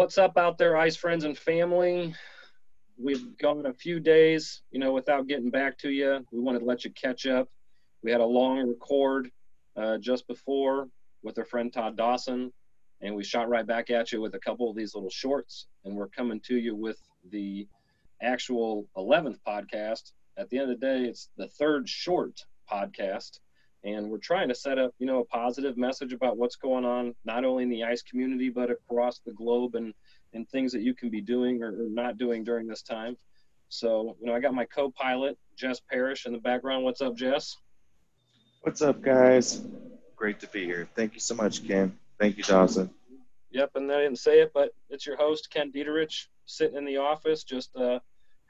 What's up out there, ice friends and family? We've gone a few days, you know, without getting back to you. We wanted to let you catch up. We had a long record uh, just before with our friend Todd Dawson, and we shot right back at you with a couple of these little shorts. And we're coming to you with the actual 11th podcast. At the end of the day, it's the third short podcast and we're trying to set up you know a positive message about what's going on not only in the ice community but across the globe and and things that you can be doing or, or not doing during this time. So you know i got my co-pilot jess parrish in the background. What's up jess? What's up guys? Great to be here. Thank you so much ken. Thank you dawson. Yep and i didn't say it but it's your host ken dieterich sitting in the office just uh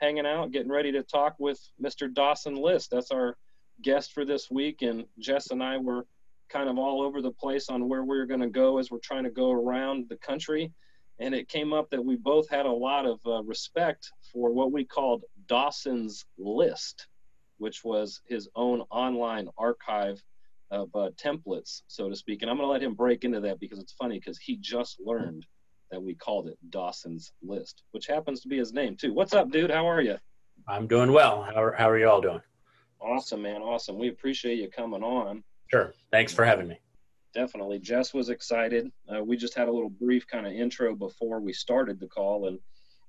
hanging out getting ready to talk with mr dawson list. That's our guest for this week, and Jess and I were kind of all over the place on where we are going to go as we're trying to go around the country. And it came up that we both had a lot of uh, respect for what we called Dawson's List, which was his own online archive of uh, templates, so to speak. And I'm going to let him break into that because it's funny because he just learned that we called it Dawson's List, which happens to be his name too. What's up, dude? How are you? I'm doing well. How are, how are you all doing? Awesome, man. Awesome. We appreciate you coming on. Sure. Thanks for having me. Definitely. Jess was excited. Uh, we just had a little brief kind of intro before we started the call. And,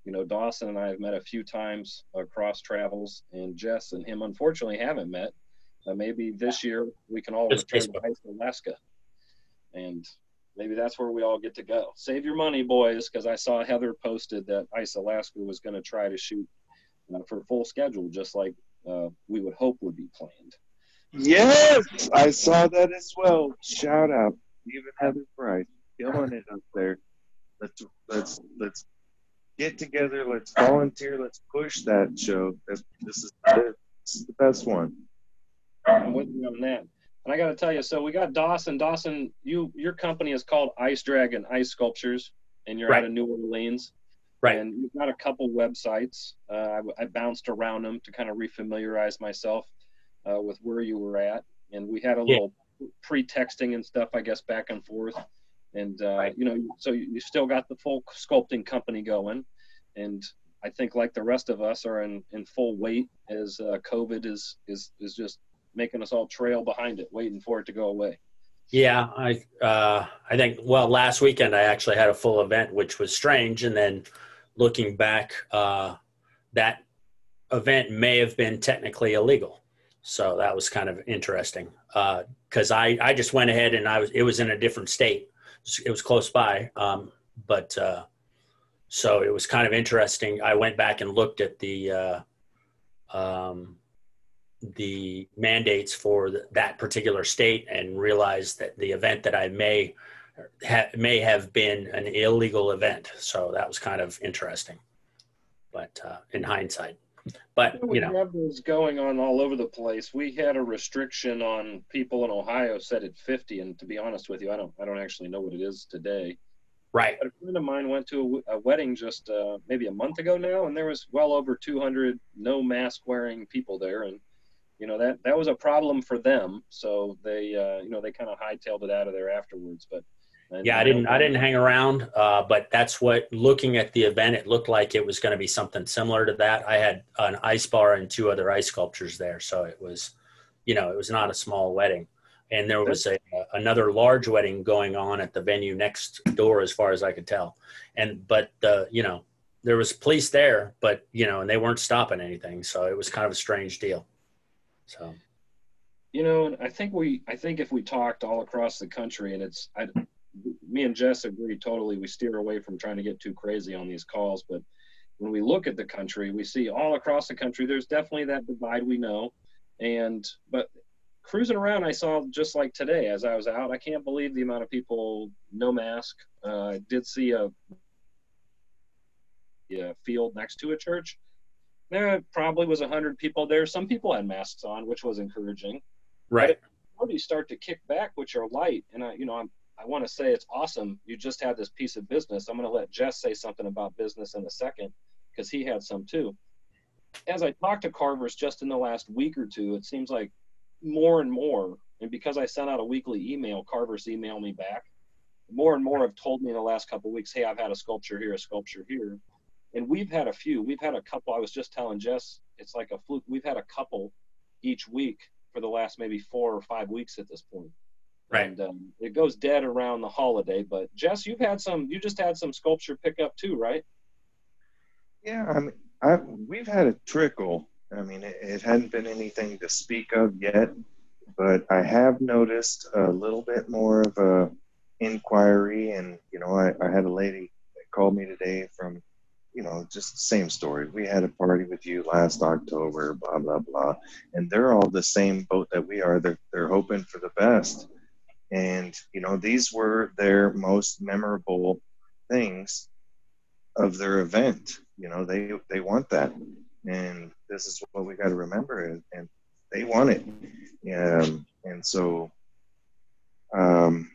you know, Dawson and I have met a few times across travels, and Jess and him unfortunately haven't met. Uh, maybe this year we can all just return to Ice Alaska. And maybe that's where we all get to go. Save your money, boys, because I saw Heather posted that Ice Alaska was going to try to shoot uh, for full schedule, just like uh, we would hope would be planned. Yes, I saw that as well. Shout out, even Heather Price, killing it up there. Let's let's let's get together. Let's volunteer. Let's push that show. This, this is the, this is the best one. I'm with you on that. And I got to tell you, so we got Dawson. Dawson, you your company is called Ice Dragon Ice Sculptures, and you're right. out of New Orleans. Right. And you've got a couple websites. Uh, I, I, bounced around them to kind of refamiliarize myself uh, with where you were at. And we had a little pre-texting and stuff, I guess, back and forth. And, uh, right. you know, so you still got the full sculpting company going. And I think like the rest of us are in, in full weight as uh, COVID is, is, is just making us all trail behind it, waiting for it to go away. Yeah, I uh, I think well last weekend I actually had a full event, which was strange, and then looking back, uh, that event may have been technically illegal. So that was kind of interesting because uh, I, I just went ahead and I was it was in a different state. It was close by, um, but uh, so it was kind of interesting. I went back and looked at the uh, um, the mandates for that particular state and realized that the event that I may ha- may have been an illegal event. So that was kind of interesting, but uh, in hindsight. But you know, have this going on all over the place. We had a restriction on people in Ohio set at 50, and to be honest with you, I don't I don't actually know what it is today. Right. But a friend of mine went to a, a wedding just uh, maybe a month ago now, and there was well over 200 no mask wearing people there, and you know that that was a problem for them. So they uh, you know they kind of hightailed it out of there afterwards. But and yeah, I didn't. I didn't hang around, uh, but that's what. Looking at the event, it looked like it was going to be something similar to that. I had an ice bar and two other ice sculptures there, so it was, you know, it was not a small wedding. And there was a another large wedding going on at the venue next door, as far as I could tell. And but the you know there was police there, but you know, and they weren't stopping anything, so it was kind of a strange deal. So you know i think we i think if we talked all across the country and it's I, me and Jess agree totally. We steer away from trying to get too crazy on these calls, but when we look at the country, we see all across the country, there's definitely that divide we know. And, but cruising around, I saw just like today as I was out, I can't believe the amount of people no mask. Uh, I did see a, a field next to a church. There probably was a hundred people there. Some people had masks on, which was encouraging. Right. But you start to kick back with your light, and I, you know, I'm I want to say it's awesome. You just had this piece of business. I'm going to let Jess say something about business in a second because he had some too. As I talked to carvers just in the last week or two, it seems like more and more, and because I sent out a weekly email, carvers email me back. more and more have told me in the last couple weeks, hey, I've had a sculpture here, a sculpture here. And we've had a few. We've had a couple. I was just telling Jess, it's like a fluke. We've had a couple each week for the last maybe four or five weeks at this point. Right. And um, it goes dead around the holiday. But Jess, you've had some. You just had some sculpture pickup too, right? Yeah, I mean, I, we've had a trickle. I mean, it, it hadn't been anything to speak of yet, but I have noticed a little bit more of a inquiry. And you know, I, I had a lady that called me today from, you know, just the same story. We had a party with you last October, blah blah blah, and they're all the same boat that we are. They're they're hoping for the best, and you know, these were their most memorable things of their event. You know, they they want that, and this is what we got to remember, and, they want it, um, and so, um,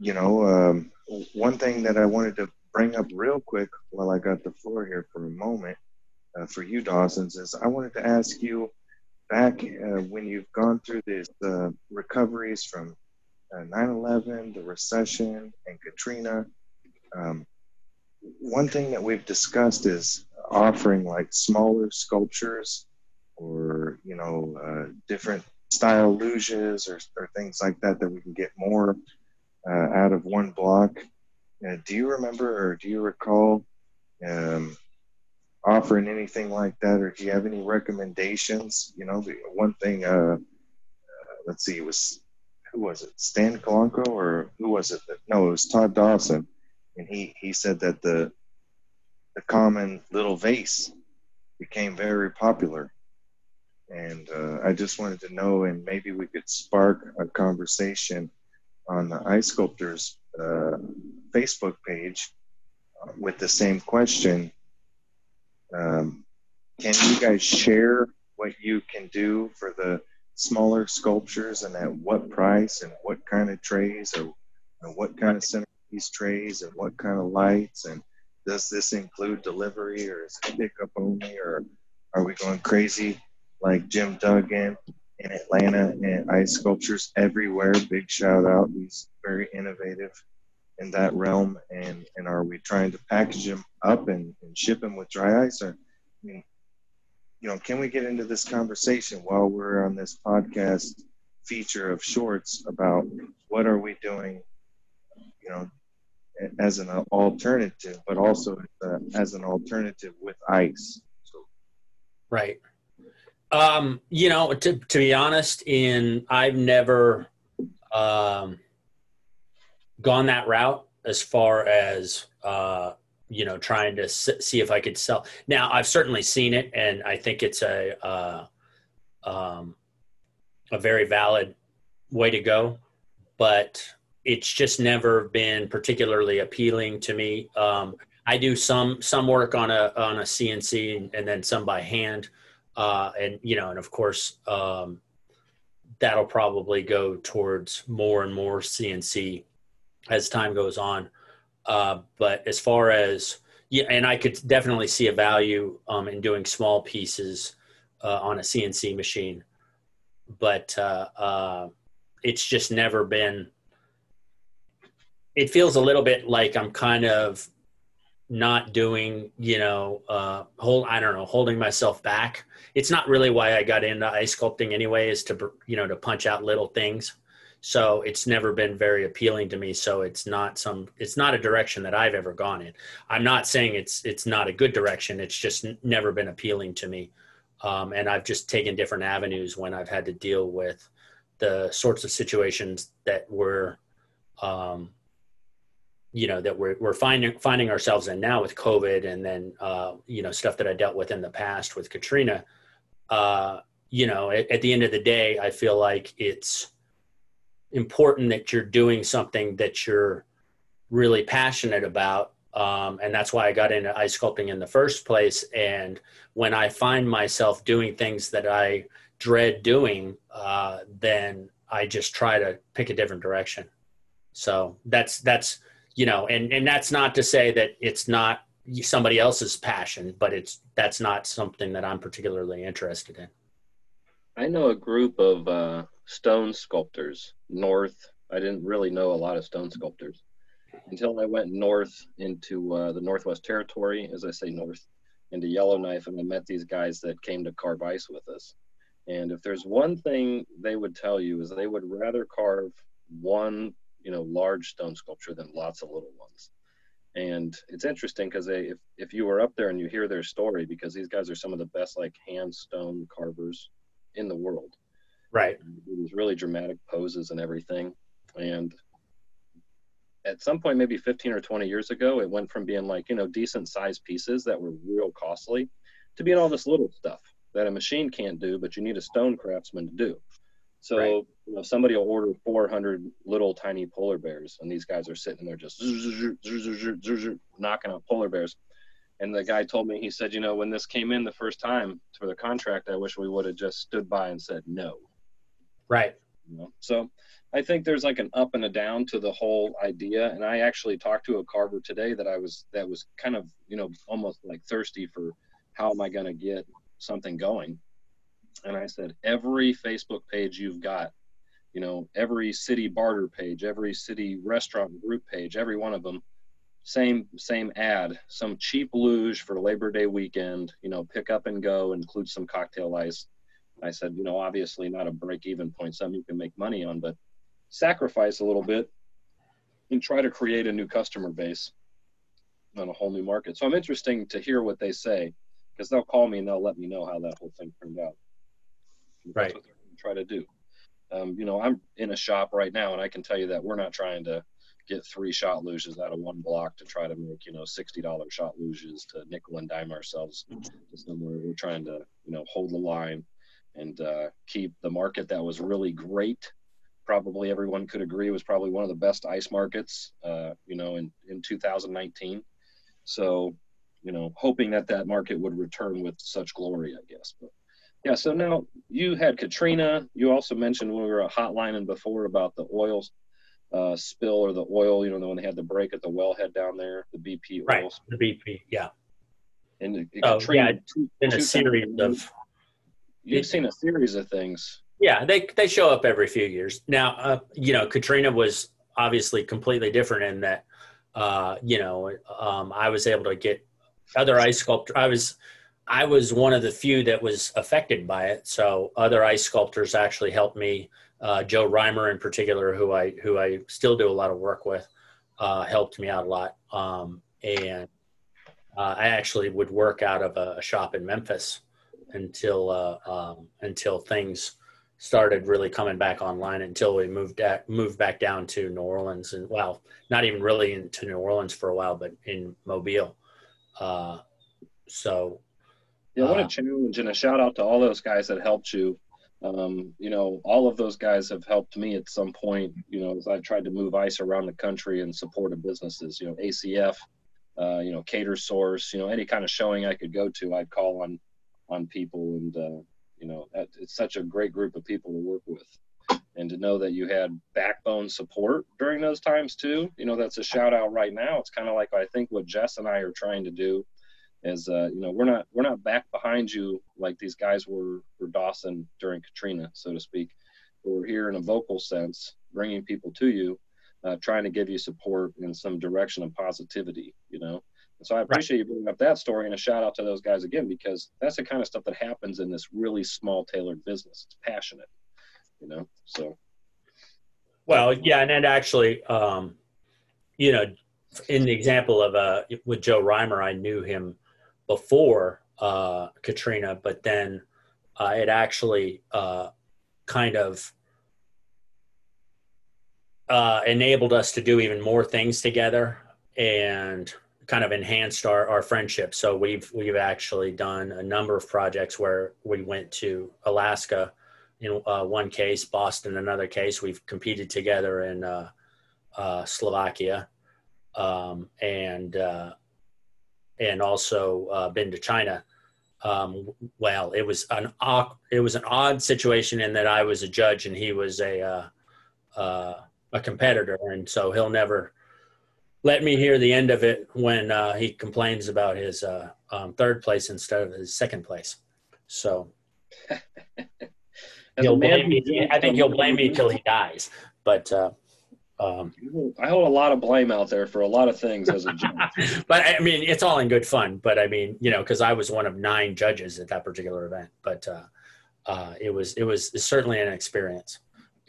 you know, um, one thing that I wanted to bring up real quick while I got the floor here for a moment uh, for you, Dawson's, is I wanted to ask you back uh, when you've gone through these uh, recoveries from 9/11, the recession, and Katrina. Um, one thing that we've discussed is offering like smaller sculptures or you know uh, different style luges or, or things like that that we can get more uh, out of one block uh, do you remember or do you recall um, offering anything like that or do you have any recommendations? You know the one thing uh, uh let's see it was who was it? Stan Kalanko or who was it? That, no it was todd dawson. And he he said that the the common little vase became very popular. And uh, i just wanted to know and maybe we could spark a conversation on the ice sculptors uh, facebook page uh, with the same question can you guys share what you can do for the smaller sculptures and at what price and what kind of trays or, or what kind of center these trays and what kind of lights? And does this include delivery or is it pickup only? Or are we going crazy like Jim Duggan in Atlanta and ice sculptures everywhere? Big shout out. He's very innovative in that realm. And and are we trying to package them up and, and ship them with dry ice? Or I mean, you know can we get into this conversation while we're on this podcast feature of shorts about what are we doing you know as an alternative, but also as an alternative with ice. So. Right. Um, you know, to, to be honest, in I've never um, gone that route as far as uh, you know trying to see if I could sell. Now, I've certainly seen it, and I think it's a uh, um, a very valid way to go. But it's just never been particularly appealing to me. Um, I do some some work on a on a CNC and, and then some by hand, uh, and you know, and of course, um, that'll probably go towards more and more CNC as time goes on. Uh, but as far as yeah, and I could definitely see a value um, in doing small pieces uh, on a CNC machine, but uh, uh, it's just never been it feels a little bit like I'm kind of not doing, you know, uh, hold, I don't know, holding myself back. It's not really why I got into ice sculpting anyway, is to, you know, to punch out little things. So it's never been very appealing to me. So it's not some, it's not a direction that I've ever gone in. I'm not saying it's, it's not a good direction. It's just never been appealing to me. Um, and I've just taken different avenues when I've had to deal with the sorts of situations that were, um, you know that we're we're finding finding ourselves in now with COVID, and then uh, you know stuff that I dealt with in the past with Katrina. Uh, you know, at, at the end of the day, I feel like it's important that you're doing something that you're really passionate about um, and that's why I got into ice sculpting in the first place. And when I find myself doing things that I dread doing, uh, then I just try to pick a different direction. So that's that's you know, and and that's not to say that it's not somebody else's passion, but it's that's not something that I'm particularly interested in. I know a group of uh, stone sculptors north I didn't really know a lot of stone sculptors until I went north into uh, the Northwest Territory, as I say north, into Yellowknife, and I met these guys that came to carve ice with us. And if there's one thing they would tell you is they would rather carve one, you know, large stone sculpture than lots of little ones. And it's interesting because if, if you were up there and you hear their story, because these guys are some of the best like hand stone carvers in the world. Right. These really dramatic poses and everything. And at some point, maybe 15 or 20 years ago, it went from being like, you know, decent sized pieces that were real costly to being all this little stuff that a machine can't do, but you need a stone craftsman to do. So, right. you know, somebody will order 400 little tiny polar bears, and these guys are sitting there just knocking out polar bears. And the guy told me, he said, you know, when this came in the first time for the contract, I wish we would have just stood by and said no. Right. You know? So I think there's like an up and a down to the whole idea. And I actually talked to a carver today that I was that was kind of you know almost like thirsty for how am I going to get something going. And I said every Facebook page you've got, you know, every city barter page, every city restaurant group page, every one of them, same same ad, some cheap luge for Labor Day weekend, you know, pick up and go, include some cocktail ice. I said, you know, obviously not a break even point, some you can make money on, but sacrifice a little bit and try to create a new customer base on a whole new market. So I'm interesting to hear what they say because they'll call me and they'll let me know how that whole thing turned out. Right. try to do. Um, you know, I'm in a shop right now, and I can tell you that we're not trying to get three shot luges out of one block to try to make you know sixty dollar shot luges to nickel and dime ourselves somewhere. We're trying to you know hold the line and uh, keep the market that was really great probably everyone could agree was probably one of the best ice markets, uh, you know, in, in 2019. So, you know, hoping that that market would return with such glory, I guess. But yeah, so now you had Katrina. You also mentioned when we were hotlining before about the oil uh, spill or the oil, you know, when they had the break at the wellhead down there, the BP right, oil. the BP, yeah. And oh, Katrina, yeah, two, in a series of. You've seen a series of things yeah, they they show up every few years. Now, uh, you know, Katrina was obviously completely different in that, uh, you know, um, I was able to get other ice sculptor. I was I was one of the few that was affected by it. So other ice sculptors actually helped me. Uh, Joe Reimer, in particular, who I who I still do a lot of work with, uh, helped me out a lot. Um, and uh, I actually would work out of a, a shop in Memphis until uh, um, until things started really coming back online until we moved at, moved back down to New Orleans and well, not even really into New Orleans for a while, but in Mobile. Uh, so, yeah, what a uh, challenge and a shout out to all those guys that helped you. Um, you know, all of those guys have helped me at some point. You know, as I've tried to move ice around the country and supported businesses. You know, ACF, uh, you know, Catersource. You know, any kind of showing I could go to, I'd call on on people and uh, you know it's such a great group of people to work with. And to know that you had backbone support during those times too you know that's a shout out right now. It's kind of like i think what jess and i are trying to do is uh, you know we're not we're not back behind you like these guys were for dawson during katrina so to speak. But we're here in a vocal sense bringing people to you uh, trying to give you support in some direction of positivity you know so I appreciate right. you bringing up that story and a shout out to those guys again because that's the kind of stuff that happens in this really small tailored business. It's passionate, you know. So. Well, yeah, and then actually, um, you know, in the example of uh, with Joe Reimer, I knew him before uh, Katrina, but then uh, it actually uh, kind of uh, enabled us to do even more things together and kind of enhanced our, our friendship. So we've we've actually done a number of projects where we went to Alaska in uh, one case, Boston another case. We've competed together in uh, uh, Slovakia, um, and uh, and also uh, been to China. Um, well, it was an it was an odd situation in that I was a judge and he was a uh, a competitor, and so he'll never let me hear the end of it when uh, he complains about his uh, um, third place instead of his second place. So he'll blame me. I think he'll blame me till he dies. But uh, Um, I hold a lot of blame out there for a lot of things as a judge. but I mean, it's all in good fun. But I mean, you know, because I was one of nine judges at that particular event. But uh, uh, it was it was certainly an experience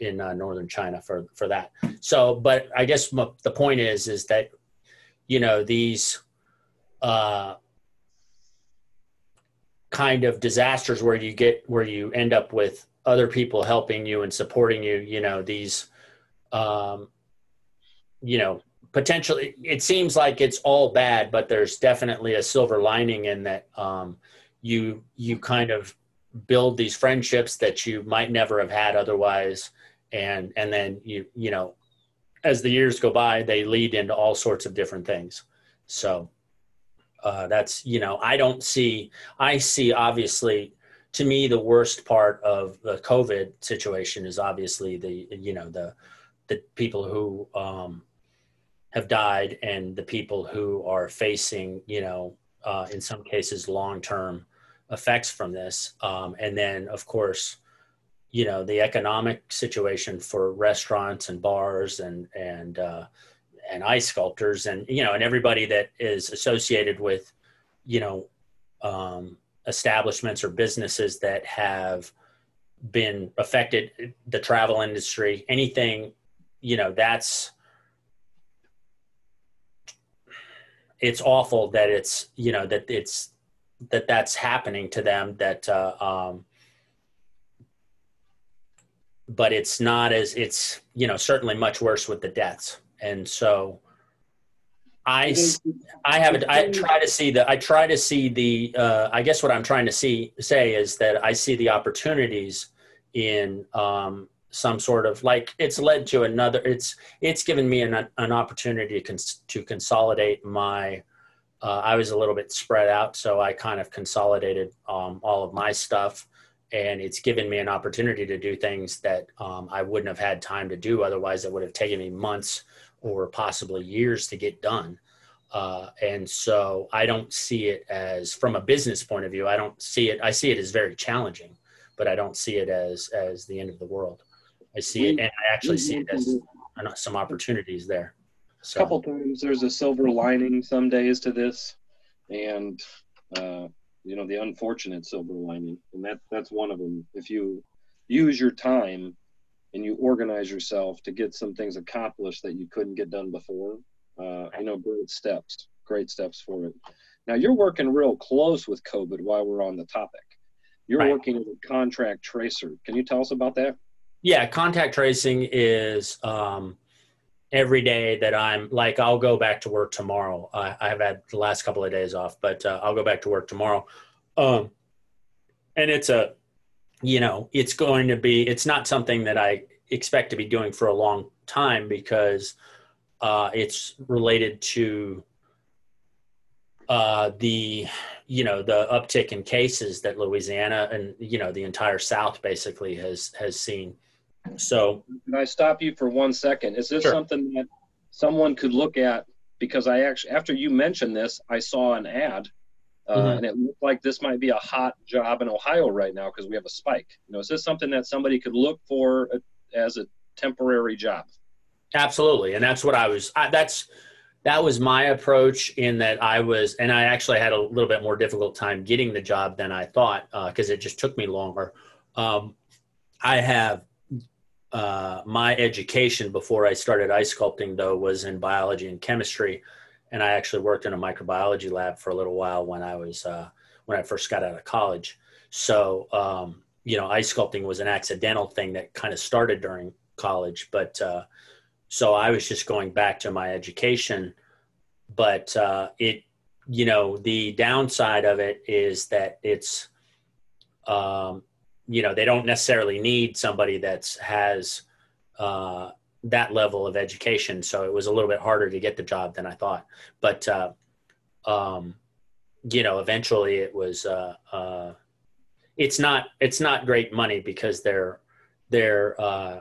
in uh, northern China for for that. So, but I guess the point is is that you know these uh, kind of disasters where you get where you end up with other people helping you and supporting you. You know these. Um, you know potentially it seems like it's all bad but there's definitely a silver lining in that um, you you kind of build these friendships that you might never have had otherwise and and then you you know as the years go by they lead into all sorts of different things so uh, that's you know i don't see i see obviously to me the worst part of the covid situation is obviously the you know the the people who um, have died and the people who are facing, you know, uh, in some cases, long term effects from this. Um, and then, of course, you know, the economic situation for restaurants and bars and, and, uh, and ice sculptors and, you know, and everybody that is associated with, you know, um, establishments or businesses that have been affected, the travel industry, anything, you know, that's, it's awful that it's you know that it's that that's happening to them that uh, um, but it's not as it's you know certainly much worse with the deaths. And so i i have i try to see the i try to see the uh, i guess what i'm trying to see say is that i see the opportunities in um, some sort of like it's led to another it's it's given me an, an opportunity to, cons- to consolidate my uh, i was a little bit spread out so i kind of consolidated um, all of my stuff and it's given me an opportunity to do things that um, i wouldn't have had time to do otherwise it would have taken me months or possibly years to get done uh, and so i don't see it as from a business point of view i don't see it i see it as very challenging but i don't see it as as the end of the world I see it, and I actually see it as some opportunities there. So. A couple times there's a silver lining some days to this, and uh, you know the unfortunate silver lining, and that that's one of them. If you use your time and you organize yourself to get some things accomplished that you couldn't get done before, uh, you know, great steps, great steps for it. Now you're working real close with COVID while we're on the topic. You're right. working as a contract tracer. Can you tell us about that? Yeah, contact tracing is um, every day that I'm like, I'll go back to work tomorrow. I, I have had the last couple of days off, but uh, I'll go back to work tomorrow. Um, and it's a, you know, it's going to be, it's not something that I expect to be doing for a long time because uh, it's related to uh, the you know the uptick in cases that Louisiana and you know the entire South basically has has seen. So, can I stop you for one second? Is this sure. something that someone could look at? Because I actually, after you mentioned this, I saw an ad, uh, mm-hmm. and it looked like this might be a hot job in Ohio right now because we have a spike. You know, is this something that somebody could look for as a temporary job? Absolutely, and that's what I was. I, that's that was my approach in that I was, and I actually had a little bit more difficult time getting the job than I thought because uh, it just took me longer. Um, I have uh, my education before I started ice sculpting, though, was in biology and chemistry, and I actually worked in a microbiology lab for a little while when I was uh, when I first got out of college. So, um, you know, ice sculpting was an accidental thing that kind of started during college, but uh, so I was just going back to my education. But uh, it, you know, the downside of it is that it's um, you know they don't necessarily need somebody that's has uh, that level of education. So it was a little bit harder to get the job than i thought. But uh, um, you know eventually it was uh, uh it's not it's not great money because they're they're uh,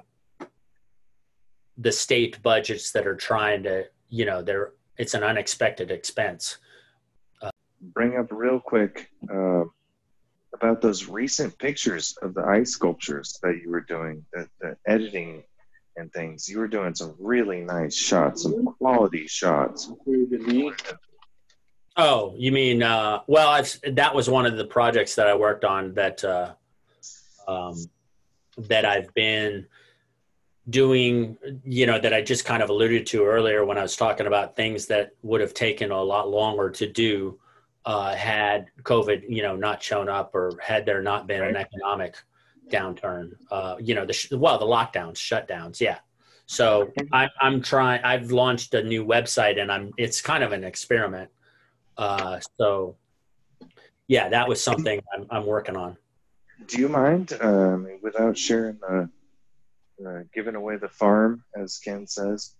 the state budgets that are trying to you know they're it's an unexpected expense. Bring up real quick uh, about those recent pictures of the ice sculptures that you were doing, the, the editing and things. You were doing some really nice shots, some quality shots. Oh, you mean? Uh, well, I've, that was one of the projects that I worked on that uh, um, that I've been doing. You know, that I just kind of alluded to earlier when I was talking about things that would have taken a lot longer to do uh, had COVID, you know, not shown up or had there not been an economic downturn. Uh, you know, the sh- well, the lockdowns, shutdowns, yeah. So I, I'm trying. I've launched a new website, and I'm. It's kind of an experiment. Uh, so, yeah, that was something I'm, I'm working on. Do you mind, um, without sharing the, uh, giving away the farm, as Ken says?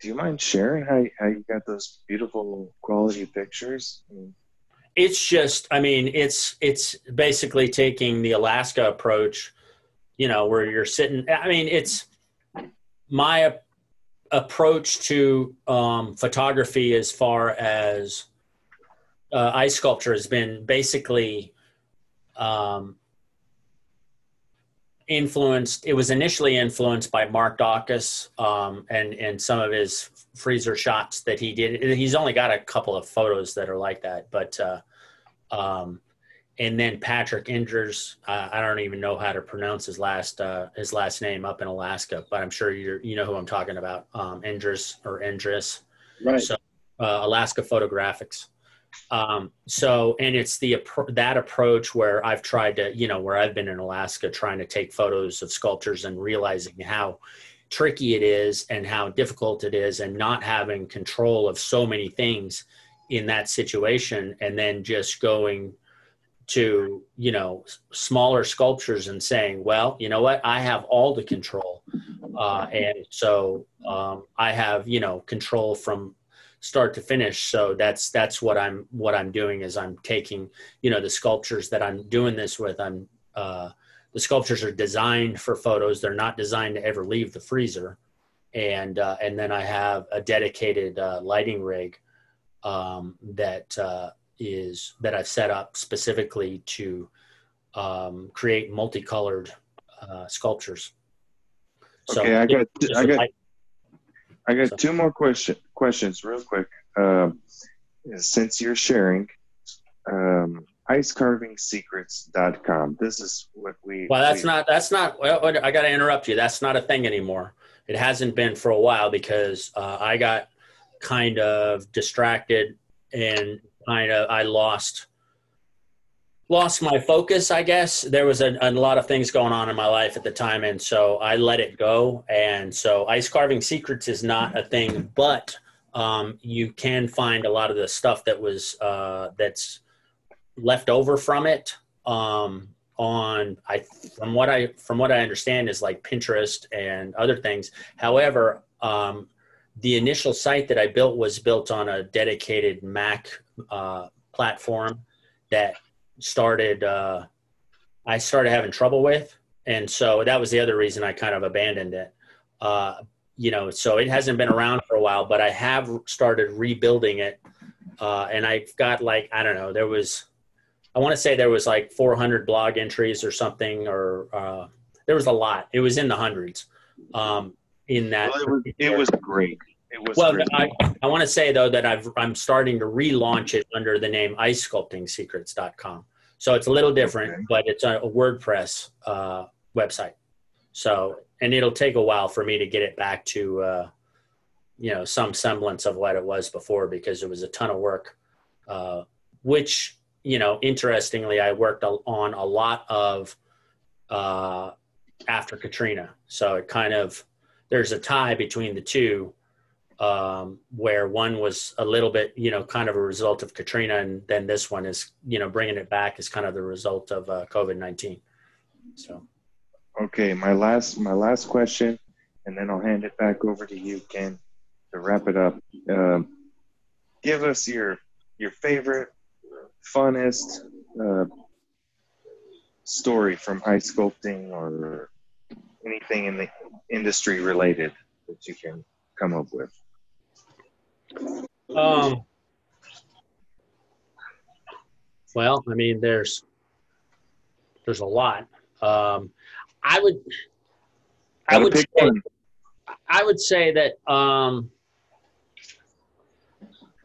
Do you mind sharing how how you got those beautiful quality pictures? I mean, it's just i mean it's it's basically taking the alaska approach you know where you're sitting i mean it's my approach to um, photography as far as uh, ice sculpture has been basically um, influenced it was initially influenced by mark dacus um, and and some of his freezer shots that he did he's only got a couple of photos that are like that but uh, um, and then Patrick Inders. Uh, I don't even know how to pronounce his last uh, his last name up in Alaska, but I'm sure you you know who I'm talking about. Um, Indris or Indris. Right. So uh, Alaska Photographics. Um, so and it's the that approach where I've tried to you know where I've been in Alaska trying to take photos of sculptures and realizing how tricky it is and how difficult it is and not having control of so many things in that situation and then just going to you know smaller sculptures and saying well you know what? I have all the control. Uh, and so um, i have you know control from start to finish. So that's that's what i'm what i'm doing is i'm taking you know the sculptures that i'm doing this with. I'm uh, the sculptures are designed for photos. They're not designed to ever leave the freezer. And uh, and then i have a dedicated uh, lighting rig um, that uh, is that I've set up specifically to um, create multicolored uh, sculptures. So okay, I got I got I got two more question questions real quick. Um, since you're sharing, um, icecarvingsecrets.com. This is what we. Well, that's we, not. That's not. Well, I got to interrupt you. That's not a thing anymore. It hasn't been for a while because uh, I got kind of distracted and kind of I lost lost my focus i guess. There was a, a, lot of things going on in my life at the time and so i let it go. And so ice carving secrets is not a thing but um, you can find a lot of the stuff that was uh, that's left over from it um, on i from what i from what i understand is like pinterest and other things. However um, the initial site that I built was built on a dedicated Mac uh, platform that started uh, I started having trouble with, and so that was the other reason I kind of abandoned it. Uh, you know, so it hasn't been around for a while, but I have started rebuilding it, uh, and I've got like I don't know, there was I want to say there was like 400 blog entries or something, or uh, there was a lot. It was in the hundreds. Um, in that. Well, it, was, it, was, great. It was well, great. I, I want to say though that I've, I'm starting to relaunch it under the name icesculptingsecrets.com. So it's a little different, okay. but it's a, a WordPress uh, website. So, and it'll take a while for me to get it back to, uh, you know, some semblance of what it was before because it was a ton of work, uh, which, you know, interestingly, I worked on a lot of uh, after Katrina. So it kind of, there's a tie between the two um, where one was a little bit, you know, kind of a result of Katrina, and then this one is, you know, bringing it back is kind of the result of uh, COVID nineteen. So, okay, my last my last question, and then I'll hand it back over to you, Ken, to wrap it up. Um, give us your your favorite, funnest uh, story from ice sculpting or anything in the industry related that you can come up with? Um, well, I mean, there's there's a lot. Um, I would I would say, I would say that um,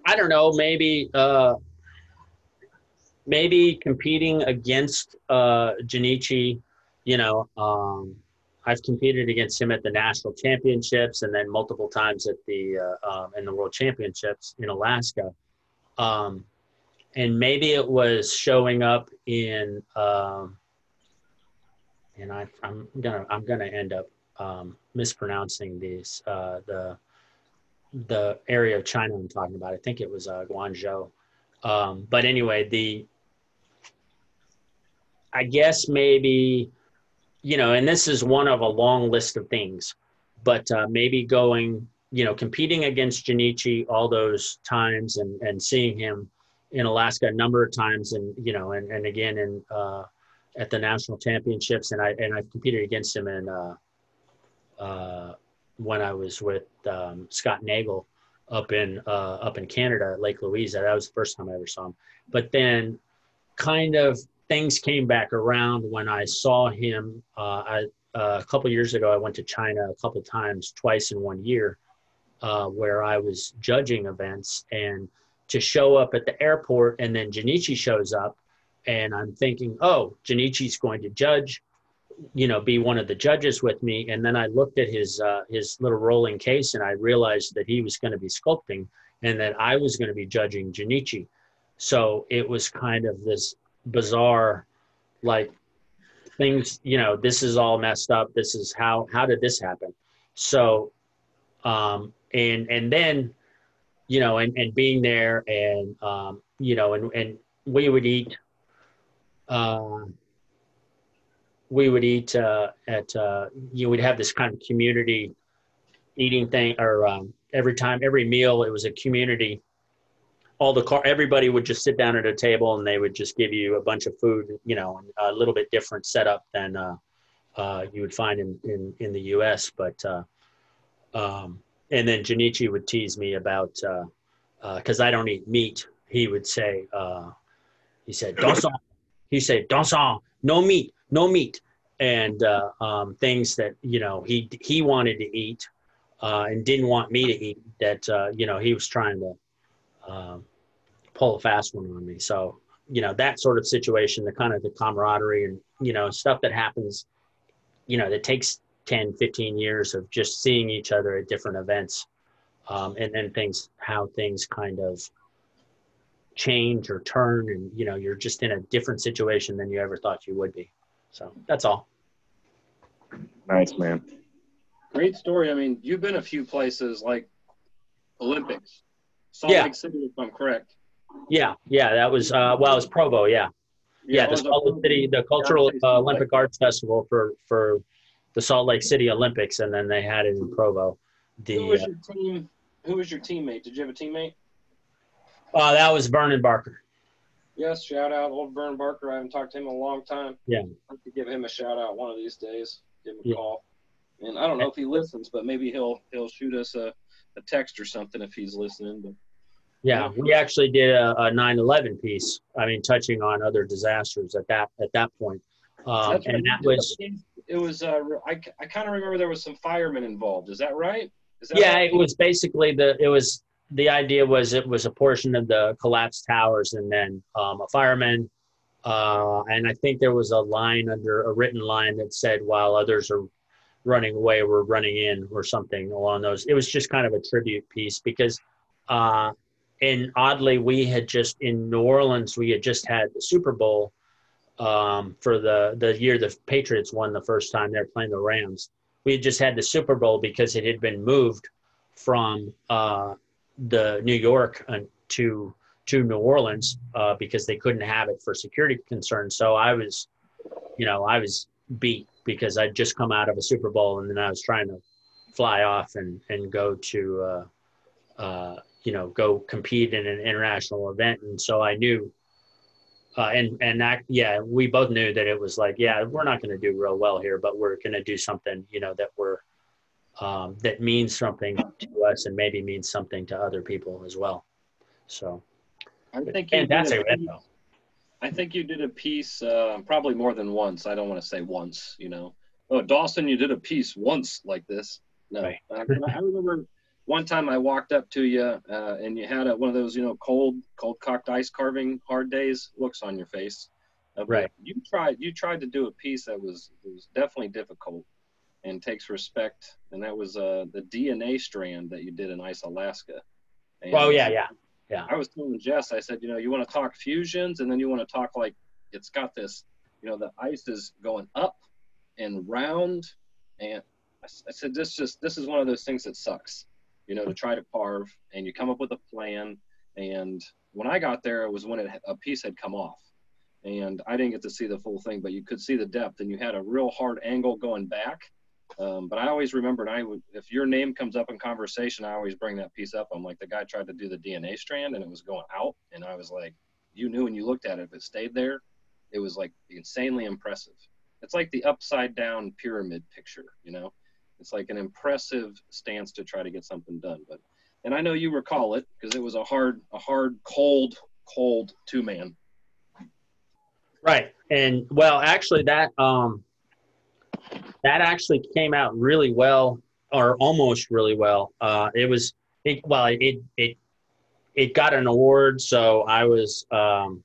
I don't know, maybe uh, maybe competing against uh, Junichi. You know, um, I've competed against him at the national championships and then multiple times at the uh, um, in the world championships in Alaska. Um, and maybe it was showing up in, um, and I, I'm gonna I'm gonna end up um, mispronouncing these uh, the the area of China I'm talking about. I think it was uh, Guangzhou. Um, but anyway, the I guess maybe you know, and this is one of a long list of things, but uh, maybe going, you know, competing against Junichi all those times and, and seeing him in Alaska a number of times and, you know, and, and again in, uh, at the national championships. And I, and I've competed against him in, uh, uh, when I was with um, Scott Nagel up in, uh, up in Canada Lake Louise. That was the first time I ever saw him. But then kind of things came back around when I saw him. Uh, I, uh, a couple years ago, I went to China a couple times, twice in one year, uh, where I was judging events. And to show up at the airport, and then Junichi shows up, and I'm thinking, oh, Junichi's going to judge, you know, be one of the judges with me. And then I looked at his uh, his little rolling case, and I realized that he was going to be sculpting, and that I was going to be judging Junichi. So it was kind of this bizarre like things you know this is all messed up this is how how did this happen? So um and and then you know and and being there and um you know and and we would eat uh we would eat uh at uh you would have this kind of community eating thing or um every time every meal it was a community all the car everybody would just sit down at a table and they would just give you a bunch of food you know a little bit different setup than uh, uh, you would find in, in, in the us but uh, um, and then junichi would tease me about because uh, uh, i don't eat meat. He would say uh, he said don't he said don't no meat no meat. And um, things that you know he he wanted to eat and didn't want me to eat that you know he was trying to um, pull a fast one on me. So, you know, that sort of situation, the kind of the camaraderie and, you know, stuff that happens, you know, that takes 10, 15 years of just seeing each other at different events. Um, and then things, how things kind of change or turn and, you know, you're just in a different situation than you ever thought you would be. So that's all. Nice, man. Great story. I mean, you've been a few places like Olympics, Salt yeah. Lake City, if I'm correct. Yeah, yeah, that was uh, well, it was Provo. Yeah, yeah, yeah the Salt Lake City, the Cultural uh, Olympic Arts Festival for for the Salt Lake City Olympics, and then they had it in Provo. The, who was uh, your team? Who was your teammate? Did you have a teammate? Uh, that was Vernon Barker. Yes, shout out old Vernon Barker. I haven't talked to him in a long time. Yeah, I give him a shout out one of these days. Give him a yeah. call. And I don't know if he listens, but maybe he'll he'll shoot us a, a text or something if he's listening. But yeah, we actually did a, a 9/11 piece. I mean, touching on other disasters at that at that point, um, and that was it was. Uh, I I kind of remember there was some firemen involved. Is that right? Is that yeah, right? it was basically the it was the idea was it was a portion of the collapsed towers and then um, a fireman. Uh, and I think there was a line under a written line that said, while others are running away, we're running in, or something along those. It was just kind of a tribute piece because uh, and oddly, we had just in New Orleans, we had just had the Super Bowl um, for the the year the Patriots won the first time they're playing the Rams. We had just had the Super Bowl because it had been moved from uh, the New York uh, to to New Orleans uh, because they couldn't have it for security concerns. So I was, you know, I was beat because I'd just come out of a Super Bowl and then I was trying to fly off and and go to uh, uh, you know go compete in an international event. And so i knew uh, and and that yeah we both knew that it was like yeah we're not going to do real well here but we're going to do something you know that we're um, that means something to us and maybe means something to other people as well. So i think fantastic piece, i think you did a piece uh, probably more than once. I don't want to say once you know. Oh dawson you did a piece once like this. No. Right. I remember one time I walked up to you uh, and you had a, one of those, you know, cold, cold cocked ice carving hard days looks on your face. Uh, Right. You tried, you tried to do a piece that was, it was definitely difficult and takes respect. And that was uh, the DNA strand that you did in Ice Alaska. And Oh yeah, yeah. yeah. I was telling Jess, I said, you know, you want to talk fusions and then you want to talk like it's got this, you know, the ice is going up and round. And I said, this just, this is one of those things that sucks, you know, to try to carve and you come up with a plan. And when I got there, it was when it, a piece had come off. And I didn't get to see the full thing, but you could see the depth and you had a real hard angle going back. Um, but I always remembered, I would, if your name comes up in conversation, I always bring that piece up. I'm like, the guy tried to do the DNA strand and it was going out. And I was like, you knew when you looked at it, if it stayed there, it was like insanely impressive. It's like the upside down pyramid picture, you know? It's like an impressive stance to try to get something done. But, and I know you recall it because it was a hard, a hard, cold, cold two man. Right. And well, actually, that um, that actually came out really well, or almost really well. Uh, it was it, well, it it it got an award, so I was. Um,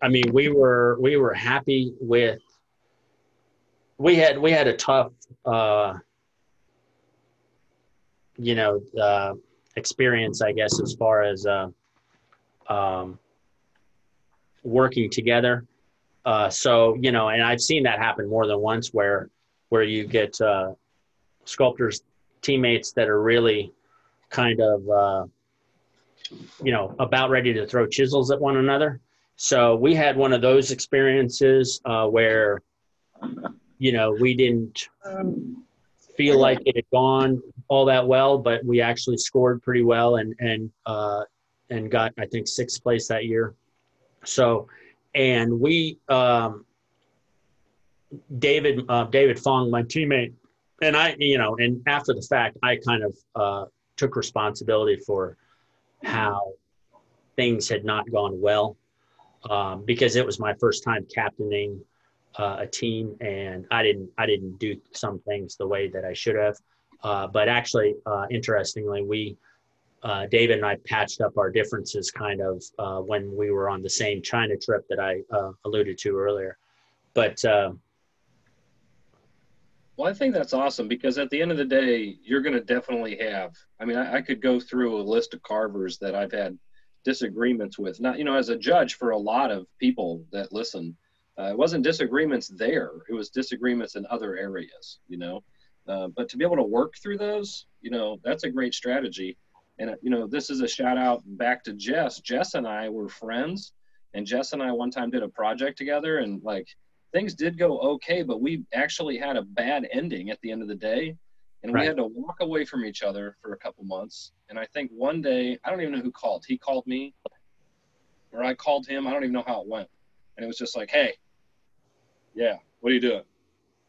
I mean, we were we were happy with. We had we had a tough, uh, you know, uh, experience, I guess, as far as. Uh, um, working together. Uh, so you know, and I've seen that happen more than once, where where you get uh, sculptors teammates that are really kind of uh, you know about ready to throw chisels at one another. So we had one of those experiences where you know we didn't feel like it had gone all that well, but we actually scored pretty well and and uh, and got I think sixth place that year. So, and we, um, David, uh, David Fong, my teammate, and I, you know, and after the fact, I kind of uh, took responsibility for how things had not gone well um, because it was my first time captaining uh, a team, and I didn't, I didn't do some things the way that I should have. Uh, but actually, uh, interestingly, we uh, David and I patched up our differences kind of uh, when we were on the same China trip that I alluded to earlier. But uh, Well, I think that's awesome because at the end of the day, you're going to definitely have. I mean, I, I could go through a list of carvers that I've had disagreements with. Not, you know, as a judge for a lot of people that listen, uh, it wasn't disagreements there. It was disagreements in other areas. You know, uh, but to be able to work through those, you know, that's a great strategy. And uh, you know, this is a shout out back to Jess. Jess and I were friends, and Jess and I one time did a project together, and like things did go okay, but we actually had a bad ending at the end of the day. And we had to walk away from each other for a couple months. And I think one day, I don't even know who called. He called me, or I called him. I don't even know how it went. And it was just like, hey, yeah, what are you doing?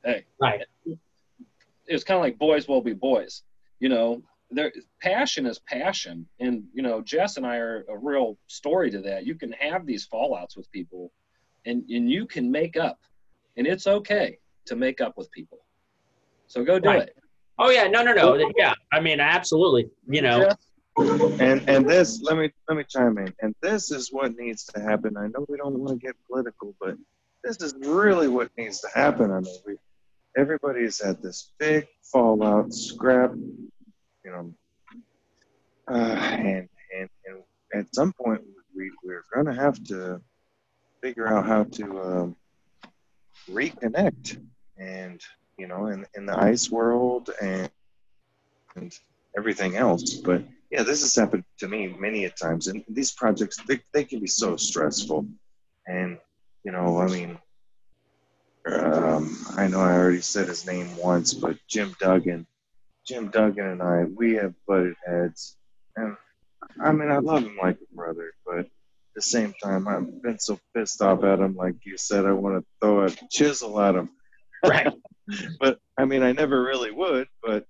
Hey. Right. It was kind of like boys will be boys. You know, there passion is passion. And, you know, Jess and I are a real story to that. You can have these fallouts with people and, and you can make up. And it's okay to make up with people. So go do Right. it. oh yeah, no, no, no, yeah. I mean, absolutely. You know, Jess? And and this let me let me chime in. And this is what needs to happen. I know we don't want to get political, but this is really what needs to happen. I mean, we everybody's had this big fallout, scrap, you know, uh, and and and at some point we we're gonna have to figure out how to um, reconnect, and you know, in in the ice world and and everything else, but yeah, this has happened to me many a times, and these projects they, they can be so stressful, and you know, I mean, um, I know I already said his name once, but Jim Duggan, Jim Duggan and I, we have butted heads, and I mean, I love him like a brother, but at the same time, I've been so pissed off at him, like you said, I want to throw a chisel at him, right. but I mean, I never really would, but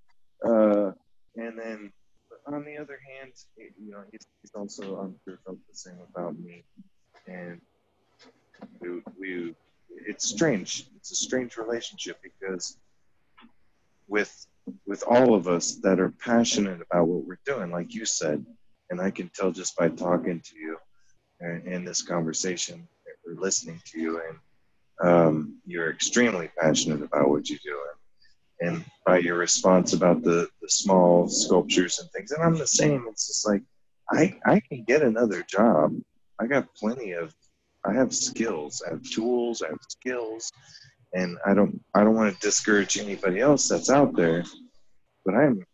uh, and then on the other hand, you know, he's, he's also I'm sure felt the same about me, and we, we it's strange. It's a strange relationship because with with all of us that are passionate about what we're doing, like you said, and I can tell just by talking to you and in this conversation or listening to you, and um, you're extremely passionate about what you do, doing. And by your response about the, the small sculptures and things, and I'm the same. It's just like I I can get another job. I got plenty of I have skills. I have tools. I have skills, and I don't I don't want to discourage anybody else that's out there. But I'm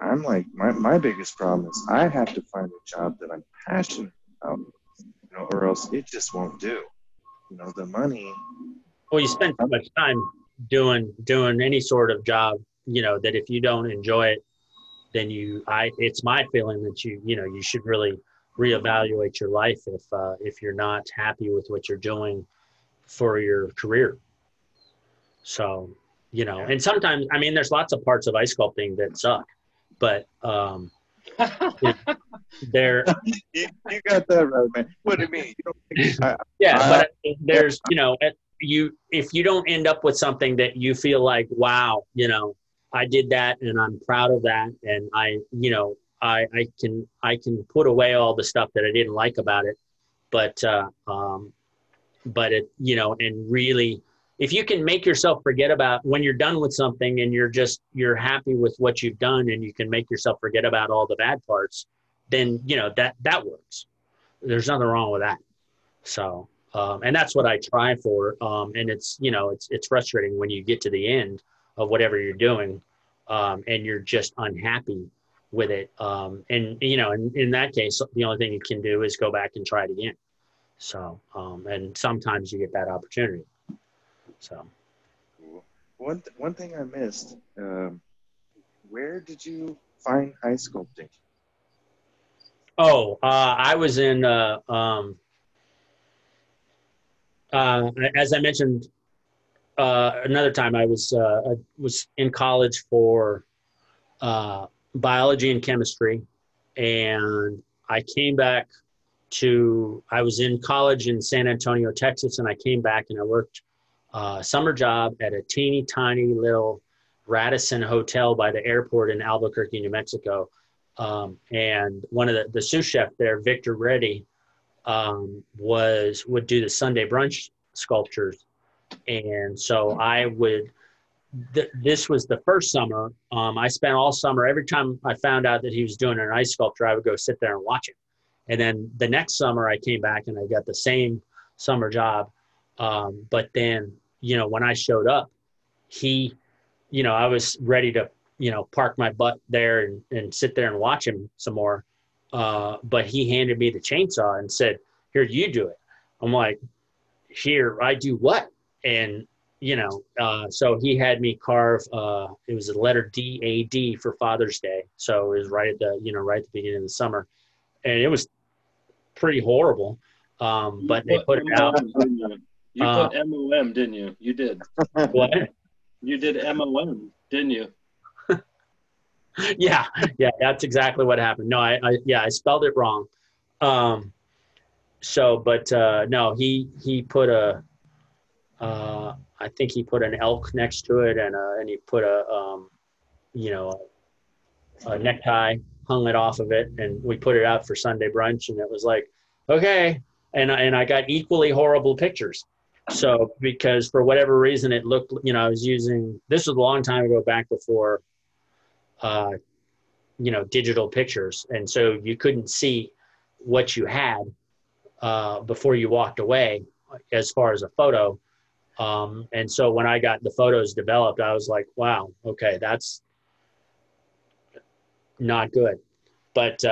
I'm like my my biggest problem is I have to find a job that I'm passionate about, you know, or else it just won't do. You know, the money. Well, you spend too much time doing doing any sort of job, you know, that if you don't enjoy it, then you I it's my feeling that you you know you should really reevaluate your life if uh, if you're not happy with what you're doing for your career. So, you know, and sometimes I mean, there's lots of parts of ice sculpting that suck, but um, there. you, you, got that right, man. What do you mean? You I, yeah, I, but there's you know, you if you don't end up with something that you feel like, wow, you know, I did that and I'm proud of that, and I, you know, I, I can I can put away all the stuff that I didn't like about it, but uh, um, but it you know and really if you can make yourself forget about when you're done with something and you're just you're happy with what you've done and you can make yourself forget about all the bad parts, then you know that that works. There's nothing wrong with that. So um, and that's what I try for. Um, and it's you know it's it's frustrating when you get to the end of whatever you're doing um, and you're just unhappy with it. Um, and you know, in, in that case, the only thing you can do is go back and try it again. So, um, and sometimes you get that opportunity. So, one th- one thing I missed. Um, where did you find ice sculpting? Oh, uh, I was in. Uh, um, uh, as I mentioned uh, another time, I was uh, I was in college for uh, biology and chemistry. And I came back to, I was in college in San Antonio, Texas, and I came back and I worked a summer job at a teeny tiny little Radisson hotel by the airport in Albuquerque, New Mexico. Um, and one of the, the sous chef there, Victor Reddy, um, was would do the Sunday brunch sculptures, and so I would th- this was the first summer. Um, I spent all summer. Every time I found out that he was doing an ice sculpture, I would go sit there and watch it. And then the next summer, I came back and I got the same summer job. Um, but then, you know, when I showed up, he, you know, I was ready to, you know, park my butt there and, and sit there and watch him some more. Uh, but he handed me the chainsaw and said, "Here, you do it." I'm like, "Here, I do what?" And you know, uh, so he had me carve. Uh, it was a letter D A D for Father's Day. So it was right at the you know right at the beginning of the summer, and it was pretty horrible. Um, but they put it out. You uh, put M O M, didn't you? You did. What? You did M O M, didn't you? yeah, yeah, that's exactly what happened. No, I, I yeah, I spelled it wrong. Um, so, but uh, no, he he put a uh, I think he put an elk next to it, and uh, and he put a um, you know a necktie, hung it off of it, and we put it out for Sunday brunch, and it was like okay, and and I got equally horrible pictures. So because for whatever reason it looked, you know, I was using this was a long time ago, back before, uh, you know, digital pictures, and so you couldn't see what you had uh, before you walked away as far as a photo um, and so when I got the photos developed, I was like, wow, okay, that's not good. But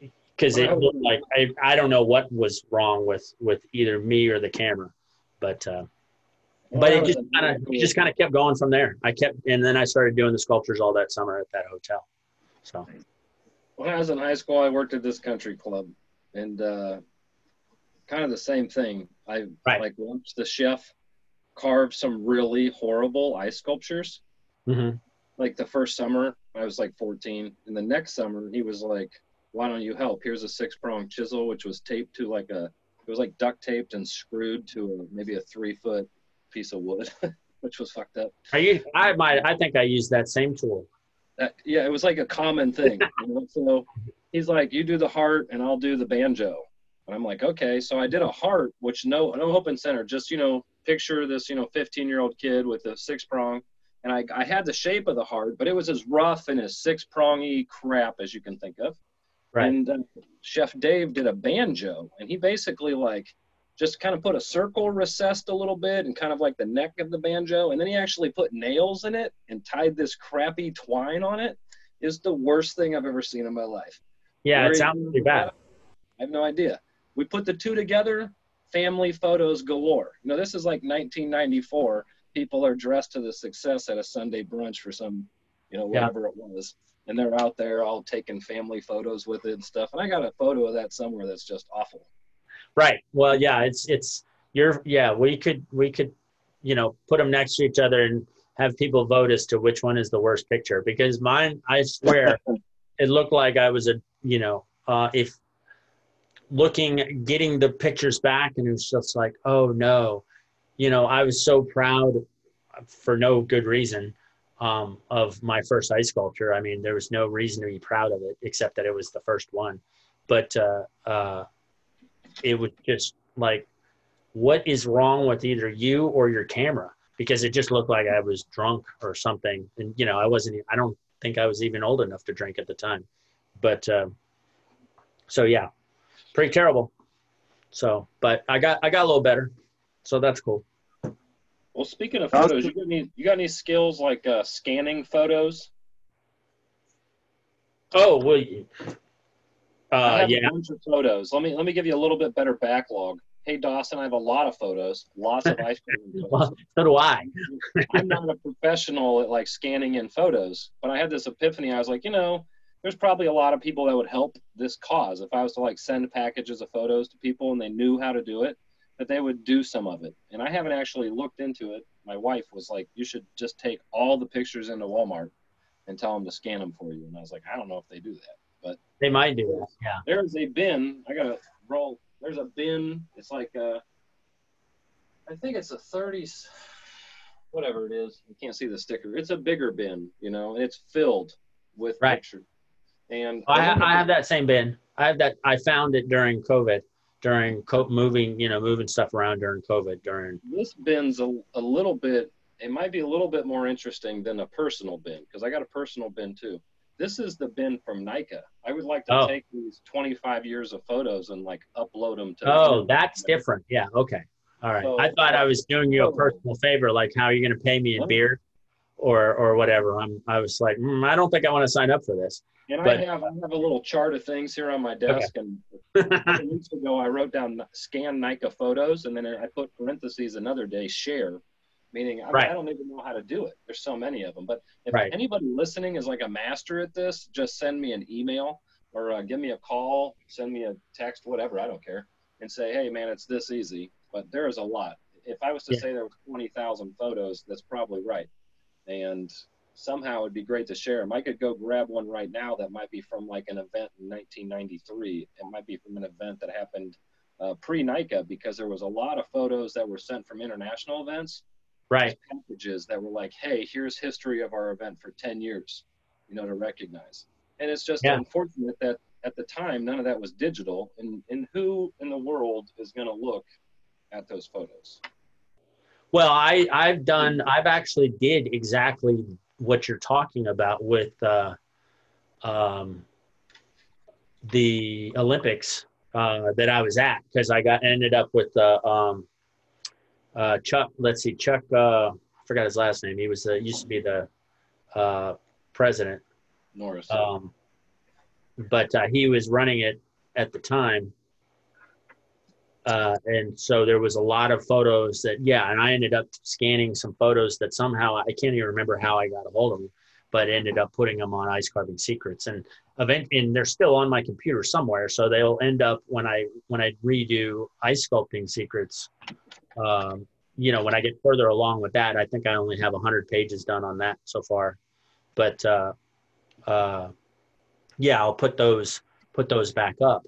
because uh, it looked like I, I don't know what was wrong with with either me or the camera, but uh, but it just kind of just kind of kept going from there. I kept and then I started doing the sculptures all that summer at that hotel. So when I was in high school, I worked at this country club, and uh, kind of the same thing. I right. like watched the chef carved some really horrible ice sculptures. Mm-hmm. Like the first summer, I was like 14, and the next summer he was like, "Why don't you help? Here's a six prong chisel, which was taped to like a, it was like duct taped and screwed to a, maybe a three foot piece of wood." which was fucked up. Are you? I might. I think I used that same tool. That, yeah, it was like a common thing. you know? So he's like, "You do the heart, and I'll do the banjo." And I'm like, "Okay." So I did a heart, which no no hope and center. Just you know, picture this you know 15 year old kid with a six prong, and I I had the shape of the heart, but it was as rough and as six prongy crap as you can think of. Right. And uh, Chef Dave did a banjo, and he basically like just kind of put a circle recessed a little bit and kind of like the neck of the banjo, and then he actually put nails in it and tied this crappy twine on it. Is the worst thing I've ever seen in my life. Yeah, Where it sounds pretty bad. I have no idea. We put the two together, family photos galore. You know, this is like 1994. People are dressed to the success at a Sunday brunch for some, you know, Yeah. whatever it was. And they're out there all taking family photos with it and stuff. And I got a photo of that somewhere that's just awful. Right. Well, yeah, it's it's you're yeah, we could we could you know, put them next to each other and have people vote as to which one is the worst picture because mine I swear it looked like I was a, you know, uh if looking getting the pictures back and it was just like, "Oh no." You know, I was so proud for no good reason um, of my first ice sculpture. I mean, there was no reason to be proud of it except that it was the first one. But uh, uh, it was just like, what is wrong with either you or your camera? Because it just looked like I was drunk or something. And, you know, I wasn't, I don't think I was even old enough to drink at the time. But uh, so, yeah, pretty terrible. So, but I got, I got a little better. So that's cool. Well, speaking of photos, you got any you got any skills like uh, scanning photos? Oh, well, you- I uh, have yeah. a bunch of photos. Let me let me give you a little bit better backlog. Hey Dawson, I have a lot of photos, lots of ice cream photos. Well, so do I. I'm not a professional at like scanning in photos, but I had this epiphany. I was like, you know, there's probably a lot of people that would help this cause if I was to like send packages of photos to people and they knew how to do it, that they would do some of it. And I haven't actually looked into it. My wife was like, you should just take all the pictures into Walmart and tell them to scan them for you. And I was like, I don't know if they do that, but They might do that. Yeah. there's a bin. I gotta roll. There's a bin. It's like a, I think it's a 30, whatever it is. You can't see the sticker. It's a bigger bin, you know, and it's filled with Right. pictures. And I, ha- I have that same bin. I have that. I found it during COVID, during co- moving, you know, moving stuff around during COVID. During This bin's a, a little bit. It might be a little bit more interesting than a personal bin because I got a personal bin too. This is the bin from NICA. I would like to Oh. take these 25 years of photos and like upload them to. oh, that's different. Yeah. Okay. All right. I thought I was doing you a personal favor, like how are you going to pay me in beer, or or whatever. I'm. I was like, mm, I don't think I want to sign up for this. And But- I have I have a little chart of things here on my desk. And weeks ago, I wrote down scan NICA photos, and then I put parentheses another day share, meaning I, Right. I don't even know how to do it. There's so many of them. But if Right. anybody listening is like a master at this, just send me an email or uh, give me a call, send me a text, whatever. I don't care, and say, hey man, it's this easy. But there is a lot. If I was to Yeah. say there was 20,000 photos, that's probably right. And somehow it'd be great to share them. I could go grab one right now that might be from like an event in 1993. It might be from an event that happened uh, pre NICA because there was a lot of photos that were sent from international events, Right. packages that were like, hey, here's history of our event for 10 years, you know, to recognize. And it's just Yeah. unfortunate that at the time none of that was digital. And, and who in the world is going to look at those photos? Well, I I've done I've actually did exactly what you're talking about with uh, um, the Olympics uh, that I was at because I got ended up with uh, um, uh, Chuck. Let's see, Chuck. Uh, I forgot his last name. He was uh, used to be the uh, president, Norris. um, but uh, he was running it at the time. Uh, and so there was a lot of photos that, yeah, and I ended up scanning some photos that somehow I can't even remember how I got a hold of them, but ended up putting them on Ice Carving Secrets, and event, and they're still on my computer somewhere. So they'll end up when I when I redo Ice Sculpting Secrets. Um, you know, when I get further along with that, I think I only have hundred pages done on that so far, but uh, uh, yeah, I'll put those put those back up.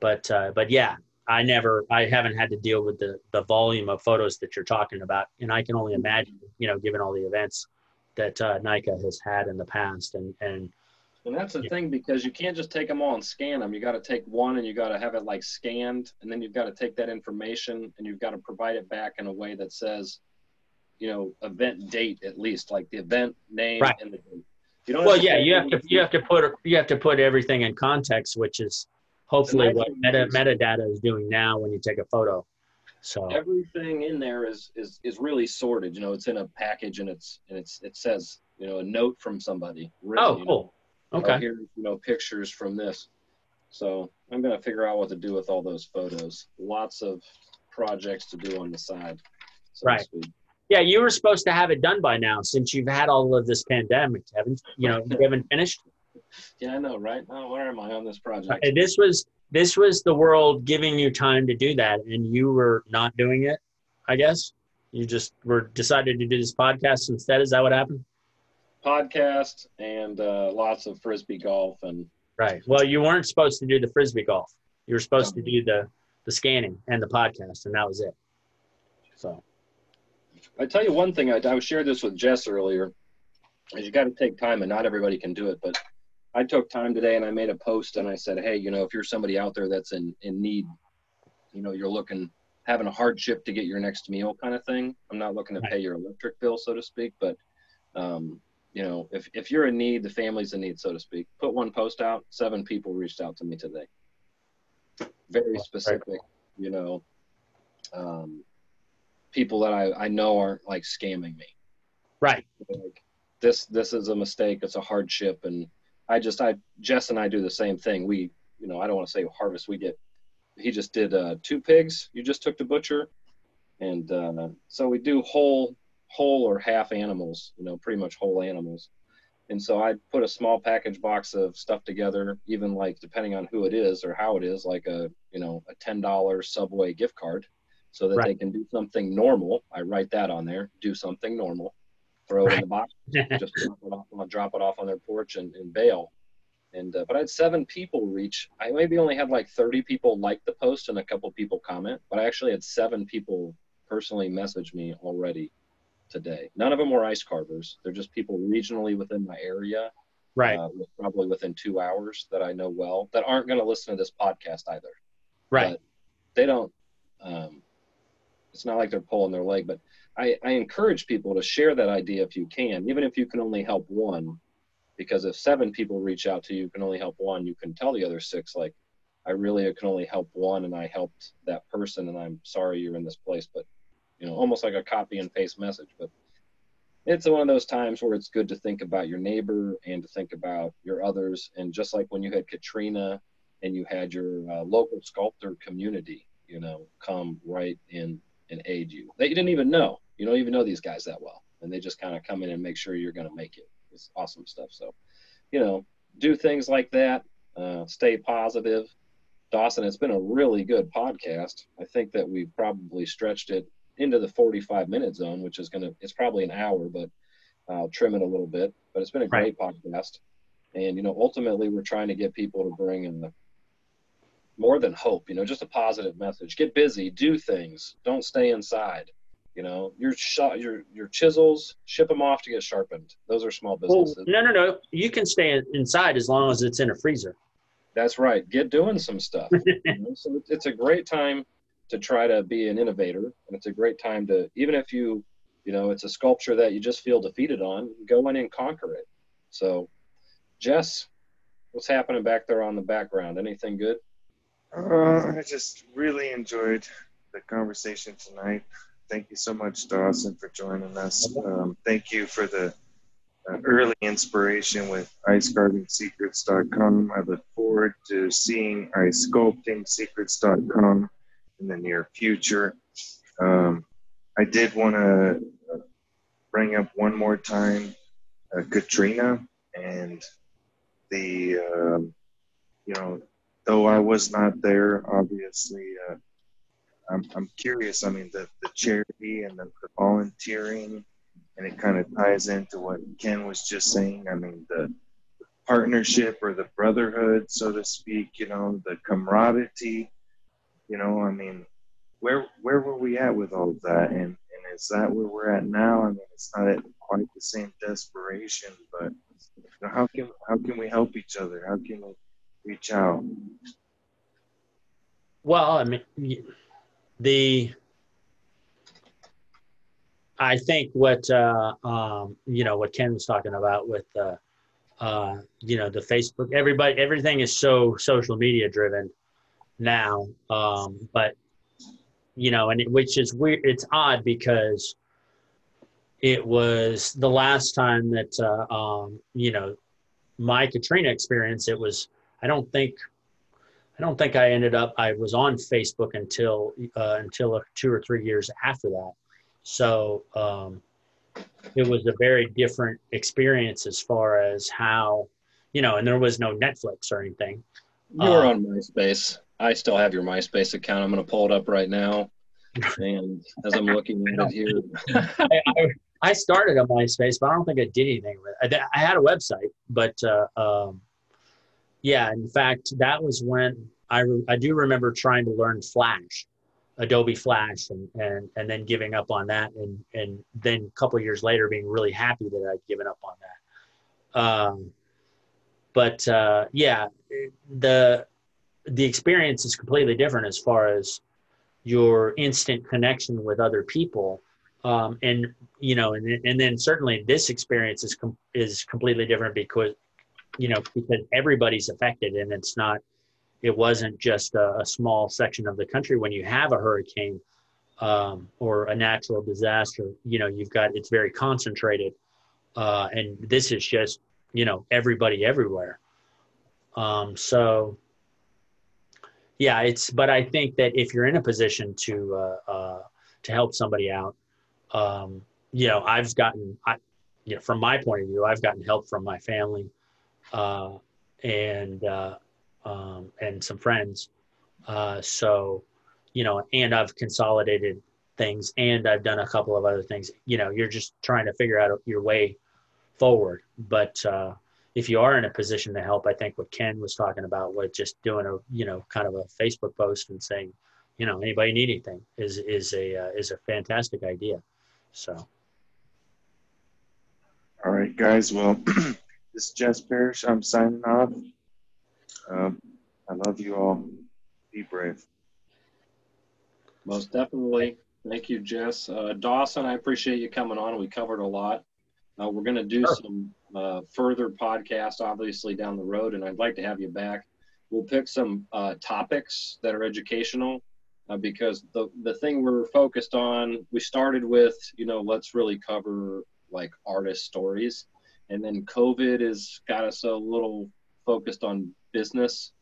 But uh, but yeah, I never, I haven't had to deal with the the volume of photos that you're talking about, and I can only imagine, you know, given all the events that uh, NICA has had in the past, and and And that's the Yeah. thing because you can't just take them all and scan them. You got to take one and you got to have it like scanned, and then you've got to take that information and you've got to provide it back in a way that says, you know, event date at least, like the event name Right. and the date. You don't well, yeah, you have to you have to put you have to put everything in context, which is hopefully nice what meta metadata is doing now when you take a photo. So everything in there is is is really sorted. You know, it's in a package and it's and it's it says you know a note from somebody. written, oh, you know, cool. Okay. here's you know pictures from this. So I'm gonna figure out what to do with all those photos. Lots of projects to do on the side. So Right. Yeah, you were supposed to have it done by now, since you've had all of this pandemic, haven't you? Know you haven't finished. Yeah, I know, right? Now where am I on this project? And this was this was the world giving you time to do that, and you were not doing it. I guess you just were decided to do this podcast instead. Is that what happened? Podcast and uh, lots of frisbee golf and Right. Well, you weren't supposed to do the frisbee golf. You were supposed to do the the scanning and the podcast, and that was it. So I tell you one thing. I, I shared this with Jess earlier. Is you got to take time, and not everybody can do it. But I took time today, and I made a post, and I said, "Hey, you know, if you're somebody out there that's in in need, you know, you're looking having a hardship to get your next meal, kind of thing. I'm not looking to pay your electric bill, so to speak, but um, you know, if if you're in need, the family's in need, so to speak. Put one post out. Seven people reached out to me today. Very specific, you know. Um, people that I, I know aren't like scamming me. right. Like this this is a mistake. It's a hardship, and I just I Jess and I do the same thing. We you know I don't want to say harvest. We get he just did uh, two pigs. You just took to butcher, and uh, so we do whole whole or half animals. You know, pretty much whole animals. And so I put a small package box of stuff together, even like depending on who it is or how it is, like a you know a ten dollar Subway gift card, so that they can do something normal. I write that on there. Do something normal. Throw it in the box just drop it off, I'll drop it off on their porch and, and bail. And uh, but I had seven people reach. I maybe only had like 30 people like the post and a couple people comment, but I actually had seven people personally message me already today. None of them were ice carvers. They're just people regionally within my area, right. uh, with- probably within two hours that I know well that aren't going to listen to this podcast either right. but they don't um, it's not like they're pulling their leg but I, I encourage people to share that idea if you can even if you can only help one because if seven people reach out to you, you can only help one you can tell the other six like i really can only help one and i helped that person and i'm sorry you're in this place but you know almost like a copy and paste message but it's one of those times where it's good to think about your neighbor and to think about your others and just like when you had katrina and you had your uh, local sculptor community, you know, come right in and aid you. that you didn't even know. You don't even know these guys that well, and they just kind of come in and make sure you're going to make it. It's awesome stuff. So, you know, do things like that. Uh, stay positive. Dawson, it's been a really good podcast. I think that we've probably stretched it into the 45 minute zone, which is going to, it's probably an hour, but I'll trim it a little bit. But it's been a great podcast. And, you know, ultimately, we're trying to get people to bring in the more than hope, you know, just a positive message. Get busy, do things, don't stay inside. You know, your shot, your your chisels, ship them off to get sharpened. Those are small Well, businesses. no, no, no. You can stay inside as long as it's in a freezer. That's right. Get doing some stuff. you know? So it's- it's a great time to try to be an innovator, and it's a great time to even if you, you know, it's a sculpture that you just feel defeated on, go in and conquer it. So, Jess, what's happening back there on the background? Anything good? Uh, I just really enjoyed the conversation tonight. Thank you so much, Dawson, for joining us. Um, thank you for the uh, early inspiration with icecarvingsecrets.com. I look forward to seeing icesculptingsecrets.com in the near future. Um, I did want to bring up one more time uh, Katrina and the, um, you know, though I was not there, obviously, uh, I'm, I'm curious. I mean, the, the charity and the, the volunteering, and it kind of ties into what Ken was just saying. I mean, the partnership or the brotherhood, so to speak, you know, the camaraderie You know, I mean, where where were we at with all of that? And and is that where we're at now? I mean, it's not at quite the same desperation, but you know, how can how can we help each other? How can we reach out? Well, I mean, the I think what uh, um, you know what Ken was talking about with uh, uh, you know the Facebook. Everybody, everything is so social media driven now. Um, but you know, and it, which is weird. It's odd because it was the last time that uh, um, you know my Katrina experience. It was. I don't think. I don't think I ended up. I was on Facebook until uh, until two or three years after that. So um, it was a very different experience as far as how, you know, and there was no Netflix or anything. You were um, on MySpace. I still have your MySpace account. I'm going to pull it up right now. And as I'm looking at it here, I, I, I, started a MySpace, but I don't think I did anything with it. I, I had a website, but uh, um, yeah, in fact, that was when I, I do remember trying to learn Flash Adobe Flash and, and, and then giving up on that. And, and then a couple years later, being really happy that I'd given up on that. Um, but uh, yeah, the, the experience is completely different as far as your instant connection with other people. Um, and, you know, and, and then certainly this experience is, com- is completely different because, you know, because everybody's affected and it's not, it wasn't just a, a, small section of the country. When you have a hurricane um, or a natural disaster, you know, you've got it's very concentrated, uh, and this is just you know everybody everywhere. Um, so yeah, it's. But I think that if you're in a position to uh, uh, to help somebody out, um, you know, I've gotten, I, you know, from my point of view, I've gotten help from my family, uh, and uh, um, and some friends. Uh, so, you know, and I've consolidated things and I've done a couple of other things. You know, you're just trying to figure out your way forward. But uh, if you are in a position to help, I think what Ken was talking about with just doing a, you know, kind of a Facebook post and saying, you know, anybody need anything is is a uh, is a fantastic idea. So. All right, guys. Well, this is Jess Parrish. I'm signing off. Um, I love you all. Be brave. Most definitely. Thank you, Jess. Uh, Dawson, I appreciate you coming on. We covered a lot. Uh, we're going to do sure. some uh, further podcasts, obviously, down the road, and I'd like to have you back. We'll pick some uh, topics that are educational uh, because the, the thing we're focused on, we started with, you know, let's really cover like artist stories. And then COVID has got us a little focused on business.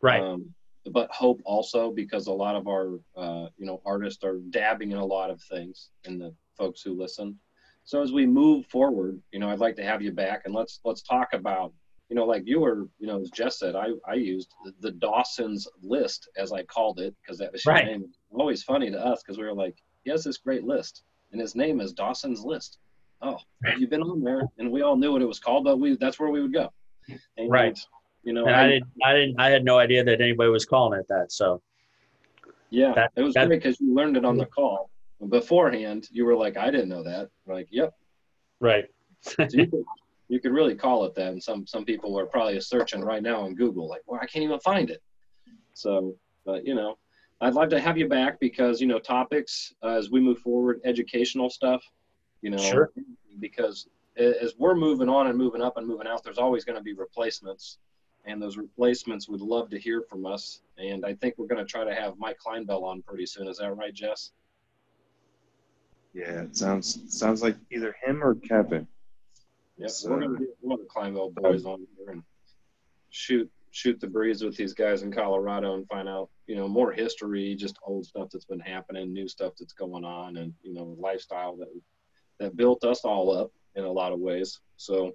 Right. Um, but hope also because a lot of our uh, you know artists are dabbing in a lot of things and the folks who listen. So as we move forward, you know, I'd like to have you back and let's let's talk about you know like you were you know as Jess said I I used the, Dawson's list as I called it because that was your right. name. Always funny to us because we were like he has this great list and his name is Dawson's list. Oh, you've you been on there? And we all knew what it was called, but we that's where we would go. And right. You know, and I, I, didn't, I didn't, I had no idea that anybody was calling it that. So, yeah, that, it was that, great because you learned it on the call beforehand. You were like, I didn't know that. We're like, yep, right. so you, could, you could really call it that, and some some people are probably searching right now on Google, like, well, I can't even find it. So, but you know, I'd love to have you back because you know topics uh, as we move forward, educational stuff. You know, sure. because as we're moving on and moving up and moving out, there's always going to be replacements and those replacements would love to hear from us. And I think we're going to try to have Mike Kleinbell on pretty soon. Is that right, Jess? Yeah, it sounds sounds like either him or Kevin. Yep, so, we're going to get one of the Kleinbell boys on here and shoot shoot the breeze with these guys in Colorado and find out, you know, more history, just old stuff that's been happening, new stuff that's going on, and you know, lifestyle that that built us all up in a lot of ways. So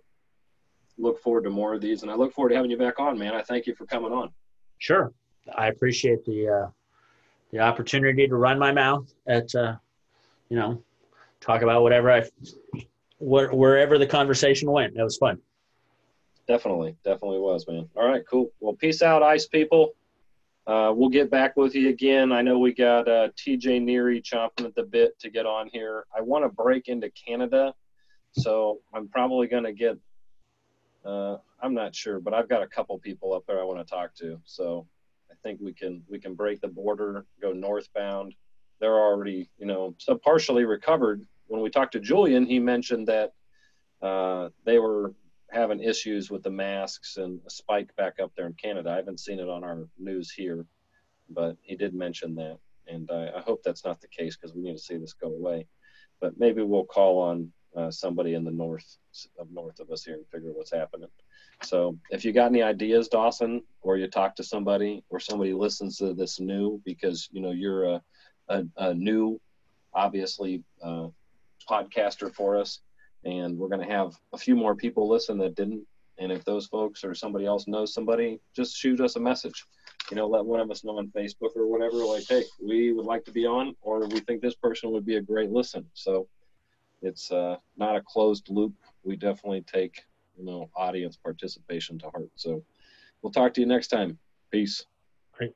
look forward to more of these, and I look forward to having you back on, man. I thank you for coming on. Sure, I appreciate the uh, the opportunity to run my mouth at uh, you know talk about whatever I wh- wherever the conversation went. That was fun. Definitely, definitely was, man. All right, cool. Well, peace out, ice people. Uh, we'll get back with you again. I know we got uh, TJ Neary chomping at the bit to get on here. I want to break into Canada, so I'm probably going to get. Uh, I'm not sure, but I've got a couple people up there I want to talk to. So I think we can we can break the border, go northbound. They're already, you know, so partially recovered. When we talked to Julian, he mentioned that uh, they were having issues with the masks and a spike back up there in Canada. I haven't seen it on our news here, but he did mention that. And I, I hope that's not the case because we need to see this go away. But maybe we'll call on uh, somebody in the north of north of us here and figure what's happening. So if you got any ideas, Dawson, or you talk to somebody, or somebody listens to this new because you know you're a a, a new, obviously, uh, podcaster for us, and we're going to have a few more people listen that didn't. And if those folks or somebody else knows somebody, just shoot us a message. You know, let one of us know on Facebook or whatever. Like, hey, we would like to be on, or we think this person would be a great listen. So it's uh, not a closed loop. We definitely take you know audience participation to heart. So we'll talk to you next time. Peace.